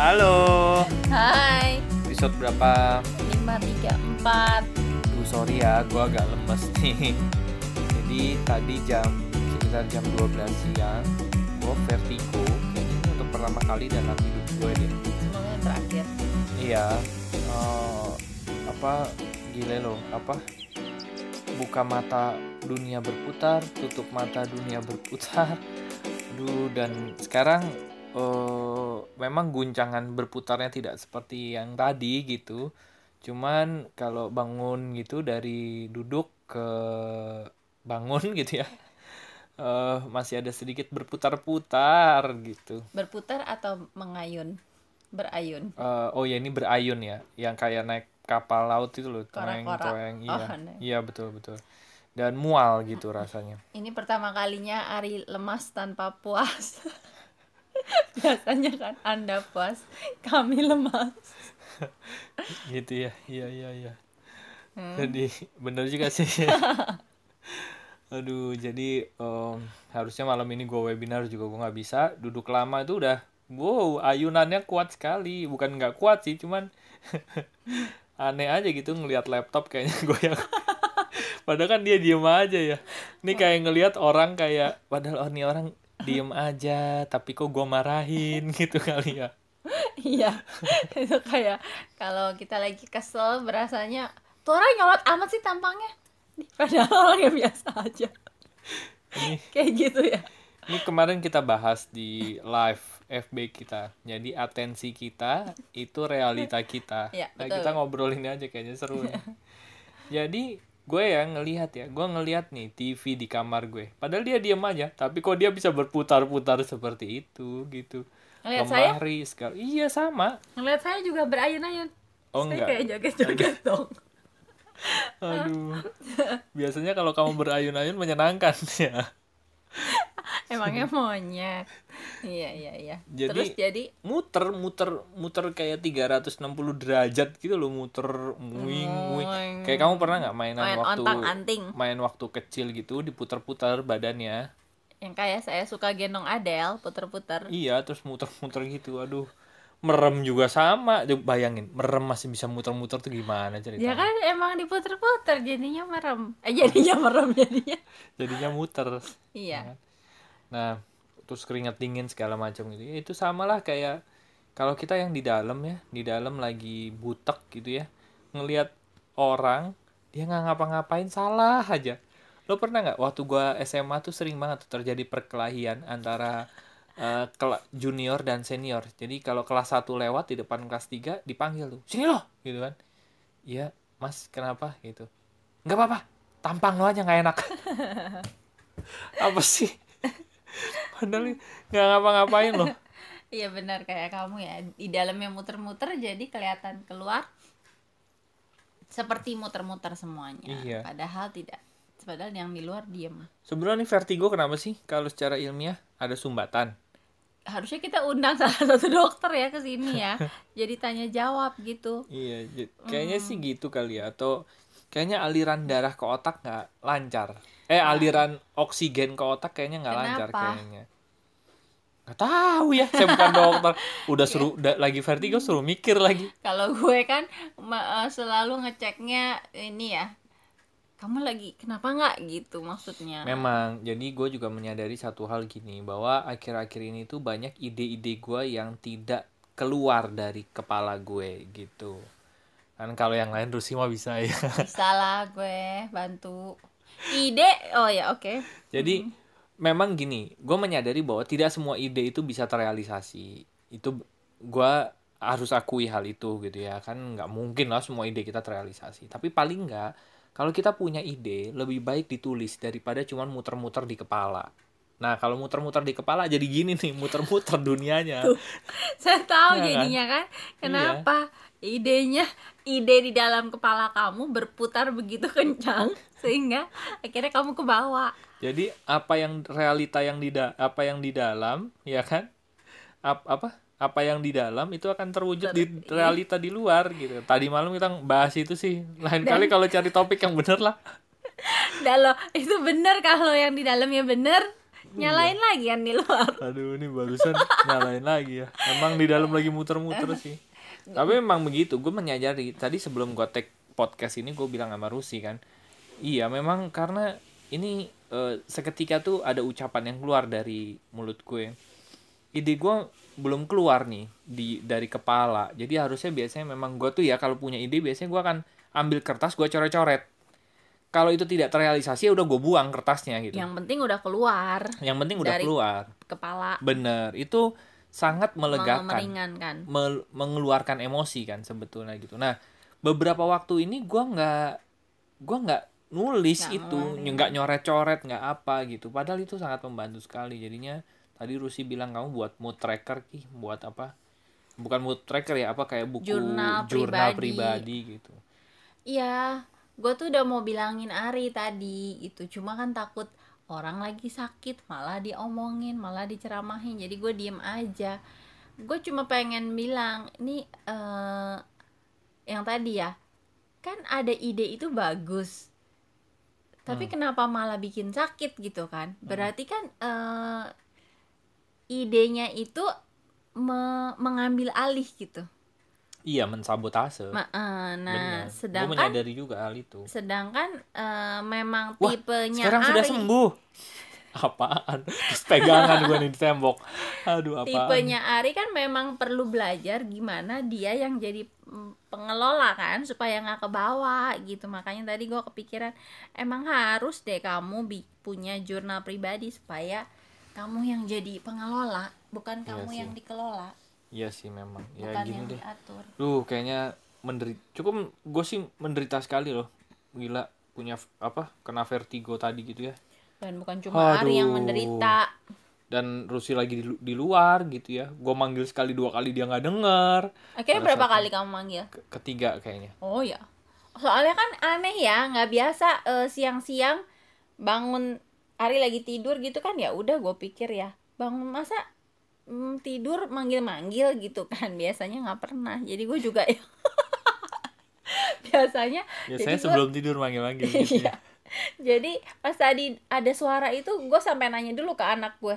Halo. Hai, Episode berapa? 534 Duh, sorry ya, gue agak lemes nih. Jadi tadi jam sekitar jam 12 siang, gue vertigo. Kayaknya ini untuk pertama kali dalam hidup gue deh. Semoga yang terakhir Iya. eh, apa gile loh? Apa? Buka mata dunia berputar, tutup mata dunia berputar. Aduh, dan sekarang eh memang guncangan berputarnya tidak seperti yang tadi gitu. Cuman kalau bangun gitu dari duduk ke bangun gitu ya. eh masih ada sedikit berputar-putar gitu. Berputar atau mengayun? Berayun Eh, oh ya ini berayun ya, yang kayak naik kapal laut itu loh, toeng-toeng, iya, Oh, iya betul betul, dan mual gitu rasanya. Ini pertama kalinya Ari lemas tanpa puas Biasanya kan Anda puas, kami lemas gitu ya, iya iya iya. Hmm. Jadi bener juga sih. Aduh, jadi em, harusnya malam ini gue webinar juga gue nggak bisa, duduk lama itu udah, wow, ayunannya kuat sekali, bukan nggak kuat sih, cuman aneh aja gitu ngelihat laptop kayaknya goyang. Padahal kan dia diem aja ya. Ini kayak ngelihat orang kayak, padahal oh, ini orang diem aja, tapi kok gue marahin gitu kali ya. Iya, itu kayak kalau kita lagi kesel berasanya Tuh orang nyolot amat sih tampangnya Padahal orangnya biasa aja Ini Kayak gitu ya Ini kemarin kita bahas di live FB kita. Jadi atensi kita itu realita kita. Iya, nah, kita ngobrolin aja kayaknya seru nih. Jadi gue ya ngelihat ya, gue ngelihat nih TV di kamar gue. Padahal dia diam aja, tapi kok dia bisa berputar-putar seperti itu gitu. Ngeliat saya? Lemari sekali. Iya sama. Ngeliat saya juga berayun-ayun Oh Saya enggak. kayak joget-joget dong Aduh. Biasanya kalau kamu berayun-ayun menyenangkan ya. Emangnya monyet. Iya iya iya. Jadi- Terus jadi muter muter muter kayak 360 derajat gitu loh muter muing muing kayak kamu pernah nggak mainan main waktu anting. main waktu kecil gitu diputer-puter badannya Yang kayak saya suka gendong Adele puter-puter. iya terus muter-muter gitu aduh merem juga sama bayangin merem masih bisa muter-muter tuh gimana Ya ceritanya kan emang diputer-puter jadinya merem. Eh jadinya merem jadinya. jadinya muter Iya. Nah, terus keringat dingin segala macam gitu. Ya, itu samalah kayak kalau kita yang di dalam ya, di dalam lagi butek gitu ya, ngelihat orang dia nggak ngapa-ngapain salah aja. Lo pernah nggak waktu gua SMA tuh sering banget tuh terjadi perkelahian antara kela- junior dan senior. Jadi kalau kelas 1 lewat di depan kelas 3 dipanggil tuh, "Sini lo." gitu kan. Iya, Mas, kenapa gitu? nggak apa-apa, tampang lo aja nggak enak. Apa sih? Padahal nggak ngapa-ngapain loh. Iya benar kayak kamu ya. Di dalamnya muter-muter jadi kelihatan keluar seperti muter-muter semuanya. Iya. Padahal tidak. Padahal yang di luar diem. Sebenarnya nih vertigo kenapa sih? Kalau secara ilmiah ada sumbatan. Harusnya kita undang salah satu dokter ya ke sini ya. jadi tanya jawab gitu. Iya, j- kayaknya sih gitu kali ya. Atau kayaknya aliran darah ke otak nggak lancar. Eh, aliran oksigen ke otak kayaknya nggak lancar kayaknya. Nggak tahu ya, saya bukan dokter. Udah suruh udah lagi vertigo suruh mikir lagi. Kalau gue kan ma- eh, selalu ngeceknya ini ya. Kamu lagi kenapa nggak gitu maksudnya? Memang, jadi gue juga menyadari satu hal gini, bahwa akhir-akhir ini tuh banyak ide-ide gue yang tidak keluar dari kepala gue gitu. Kan kalau yang lain Rusi mah bisa ya. Bisa lah gue bantu. Ide, oh ya oke. Jadi memang gini, gue menyadari bahwa tidak semua ide itu bisa terrealisasi. Itu gue harus akui hal itu gitu ya. Kan nggak mungkin lah semua ide kita terrealisasi. Tapi paling nggak, kalau kita punya ide, lebih baik ditulis daripada cuman muter-muter di kepala. Nah, kalau muter-muter di kepala jadi gini nih, muter-muter dunianya. Saya tahu Iya kan? jadinya kan kenapa idenya ide di dalam kepala kamu berputar begitu kencang sehingga akhirnya kamu ke bawah. Jadi apa yang realita yang di apa yang di dalam, ya kan? Ap- apa? Apa yang di dalam itu akan terwujud di realita di luar gitu. Tadi malam kita bahas itu sih. Lain kali kalau cari topik yang bener lah. Dan loh, itu benar kalau yang di dalamnya benar, nyalain lagi kan di luar Aduh ini barusan nyalain lagi ya. Emang di dalam lagi muter-muter sih. Tapi memang begitu. Gue menyadari tadi sebelum gue take podcast ini gue bilang sama Rusi kan. Iya memang karena ini eh, seketika tuh ada ucapan yang keluar dari mulut gue. Ide gue belum keluar nih di dari kepala. Jadi harusnya biasanya memang gue tuh ya kalau punya ide biasanya gue akan ambil kertas gue coret-coret. Kalau itu tidak terrealisasi ya udah gue buang kertasnya gitu. yang penting udah keluar Yang penting udah Dari- keluar. kepala Bener, itu sangat melegakan, meringankan mel- mengeluarkan emosi kan sebetulnya gitu. Nah, beberapa waktu ini gua nggak, gua nggak nulis Nggak itu, nggak nyoret-coret, nggak apa gitu. Padahal itu sangat membantu sekali. Jadinya tadi Rusi bilang kamu buat mood tracker ki, buat apa? Bukan mood tracker ya, apa kayak buku Jurnal jurnal pribadi. pribadi gitu. Iya, gue tuh udah mau bilangin Ari tadi itu, cuma kan takut orang lagi sakit malah diomongin, malah diceramahin, jadi gue diem aja. Gue cuma pengen bilang, ini eh yang tadi ya, kan ada ide itu bagus, tapi kenapa malah bikin sakit gitu kan? Berarti kan eh idenya itu me- mengambil alih gitu. Iya, mensabotase. Ma- eh, nah, Bener. Gue sedangkan menyadari juga hal itu. sedangkan eh, memang Wah, tipenya Sekarang sudah sembuh. Apaan? Terus pegangan gue nih di tembok. Aduh, apaan? tipenya Ari kan memang perlu belajar gimana dia yang jadi mm, pengelola kan supaya nggak ke bawah gitu makanya tadi gue kepikiran emang harus deh kamu punya jurnal pribadi supaya kamu yang jadi pengelola bukan Iya kamu sih. yang dikelola Iya sih memang. Ya bukan gini yang deh. diatur Duh, kayaknya menderita. Cukup gue sih menderita sekali loh. Gila, punya apa? Kena vertigo tadi gitu ya. Dan bukan cuma Ari yang Aduh. menderita Dan Rusi lagi di, di luar gitu ya. Gue manggil sekali dua kali dia nggak denger. akhirnya Pada berapa kali kamu manggil Ke- Ketiga kayaknya. Oh ya. Soalnya kan aneh ya, nggak biasa eh, siang-siang bangun Ari lagi tidur gitu kan ya udah gue pikir ya bangun masa mm, tidur manggil-manggil gitu kan biasanya nggak pernah jadi gue juga ya biasanya Biasanya jadi gua- sebelum tidur manggil-manggil gitu Iya. ya. Jadi pas tadi ada suara itu gue sampai nanya dulu ke anak gue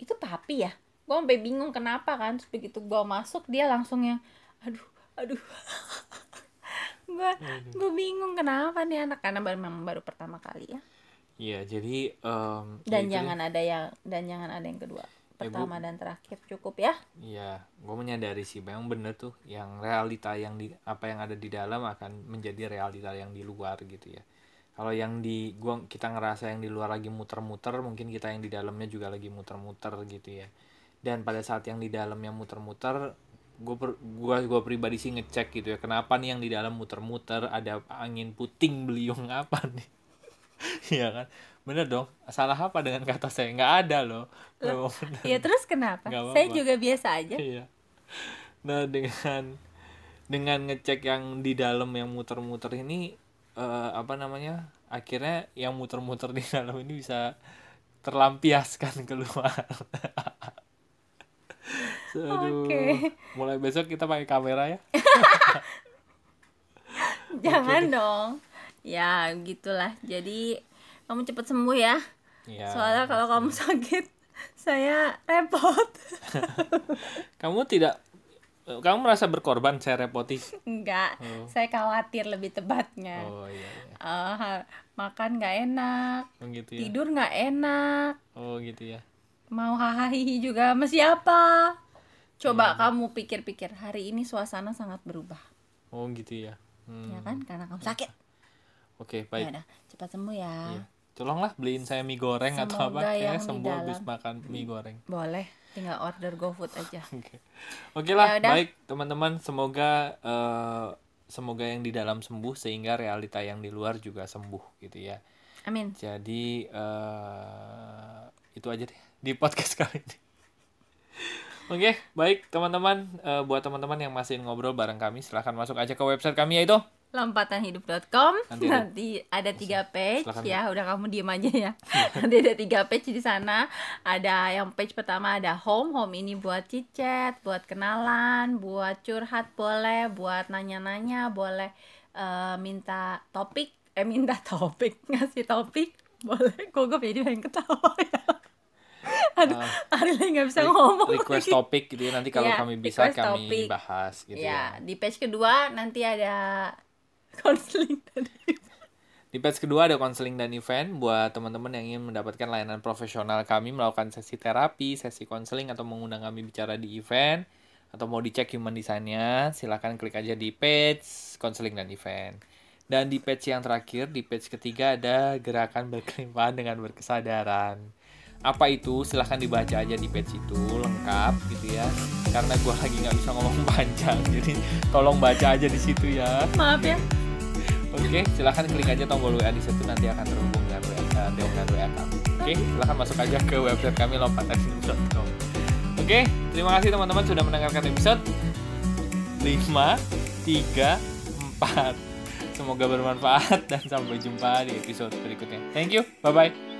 itu papi ya? Gue sampai bingung kenapa kan terus begitu gue masuk dia langsung yang aduh aduh. Gue gue bingung kenapa nih anak karena baru memang baru pertama kali ya. Iya, jadi ya dan itu deh. jangan ada yang dan jangan ada yang kedua Ya, pertama dan terakhir cukup ya. Iya, gue menyadari sih, memang bener tuh, yang realita yang di apa yang ada di dalam akan menjadi realita yang di luar gitu ya. Kalau yang di gua kita ngerasa yang di luar lagi muter-muter, mungkin kita yang di dalamnya juga lagi muter-muter gitu ya. Dan pada saat yang di dalamnya muter-muter, gue gua gua pribadi sih ngecek gitu ya, kenapa nih yang di dalam muter-muter, ada angin puting beliung apa nih? Iya kan, bener dong. Salah apa dengan kata saya? Nggak ada loh. Bener. ya terus kenapa Nggak saya apa-apa. juga biasa aja Iya. Nah dengan dengan ngecek yang di dalam yang muter-muter ini eh, apa namanya? Akhirnya yang muter-muter di dalam ini bisa terlampiaskan keluar. Aduh. Oke. Mulai besok kita pakai kamera ya. jangan dong ya gitulah jadi kamu cepet sembuh ya Iya. soalnya kalau kamu sakit saya repot Kamu tidak kamu merasa berkorban saya repoti. enggak Oh. saya khawatir lebih tepatnya Oh iya iya. Eh, ha- makan nggak enak Oh gitu ya. tidur nggak enak Oh gitu ya. mau hahaha juga sama siapa coba Hmm. kamu pikir-pikir hari ini suasana sangat berubah Oh gitu ya. Hmm. ya kan karena kamu sakit Oke, ya baik. udah cepat sembuh ya Iya. Tolonglah beliin saya mie goreng atau Semoga apa. yang Kayaknya di sembuh habis makan mie goreng. boleh tinggal order GoFood aja Oke. Oke lah, Ya baik teman-teman. Semoga eh, semoga yang di dalam sembuh sehingga realita yang di luar juga sembuh gitu ya. amin Jadi eh itu aja deh di podcast kali ini. Oke, baik teman-teman. Eh, buat teman-teman yang masih ngobrol bareng kami, silahkan masuk aja ke website kami yaitu lompatanhidup.com Nanti nanti, ada- tiga page silakan. ya. Udah kamu diem aja ya. Nanti ada tiga page di sana. Ada yang page pertama ada home. Home ini buat cicet buat kenalan buat curhat boleh buat nanya-nanya boleh eh, minta topik. Eh minta topik ngasih topik. Boleh. Kok gue jadi pengen ketawa ya? Aduh, Ari lagi nggak bisa ngomong. request lagi. topik gitu ya. Nanti kalau Iya, kami bisa kami topik. bahas gitu ya. Ya, di page kedua nanti ada konseling tadi. Di batch kedua ada konseling dan event buat teman-teman yang ingin mendapatkan layanan profesional kami melakukan sesi terapi, sesi konseling atau mengundang kami bicara di event atau mau dicek human design-nya, silahkan klik aja di page konseling dan event. Dan di page yang terakhir, di page ketiga ada gerakan berkelimpahan dengan berkesadaran. Apa itu? Silahkan dibaca aja di page itu lengkap gitu ya. Karena gua lagi nggak bisa ngomong panjang, jadi tolong baca aja di situ ya. Maaf ya. Oke, silahkan klik aja tombol WA di situ nanti akan terhubung dengan WA, eh, dengan WA kami. Oke, silahkan masuk aja ke website kami lompatanhidup.com. Oke, terima kasih teman-teman sudah mendengarkan episode 5, 3, 4. Semoga bermanfaat dan sampai jumpa di episode berikutnya. Thank you, bye-bye.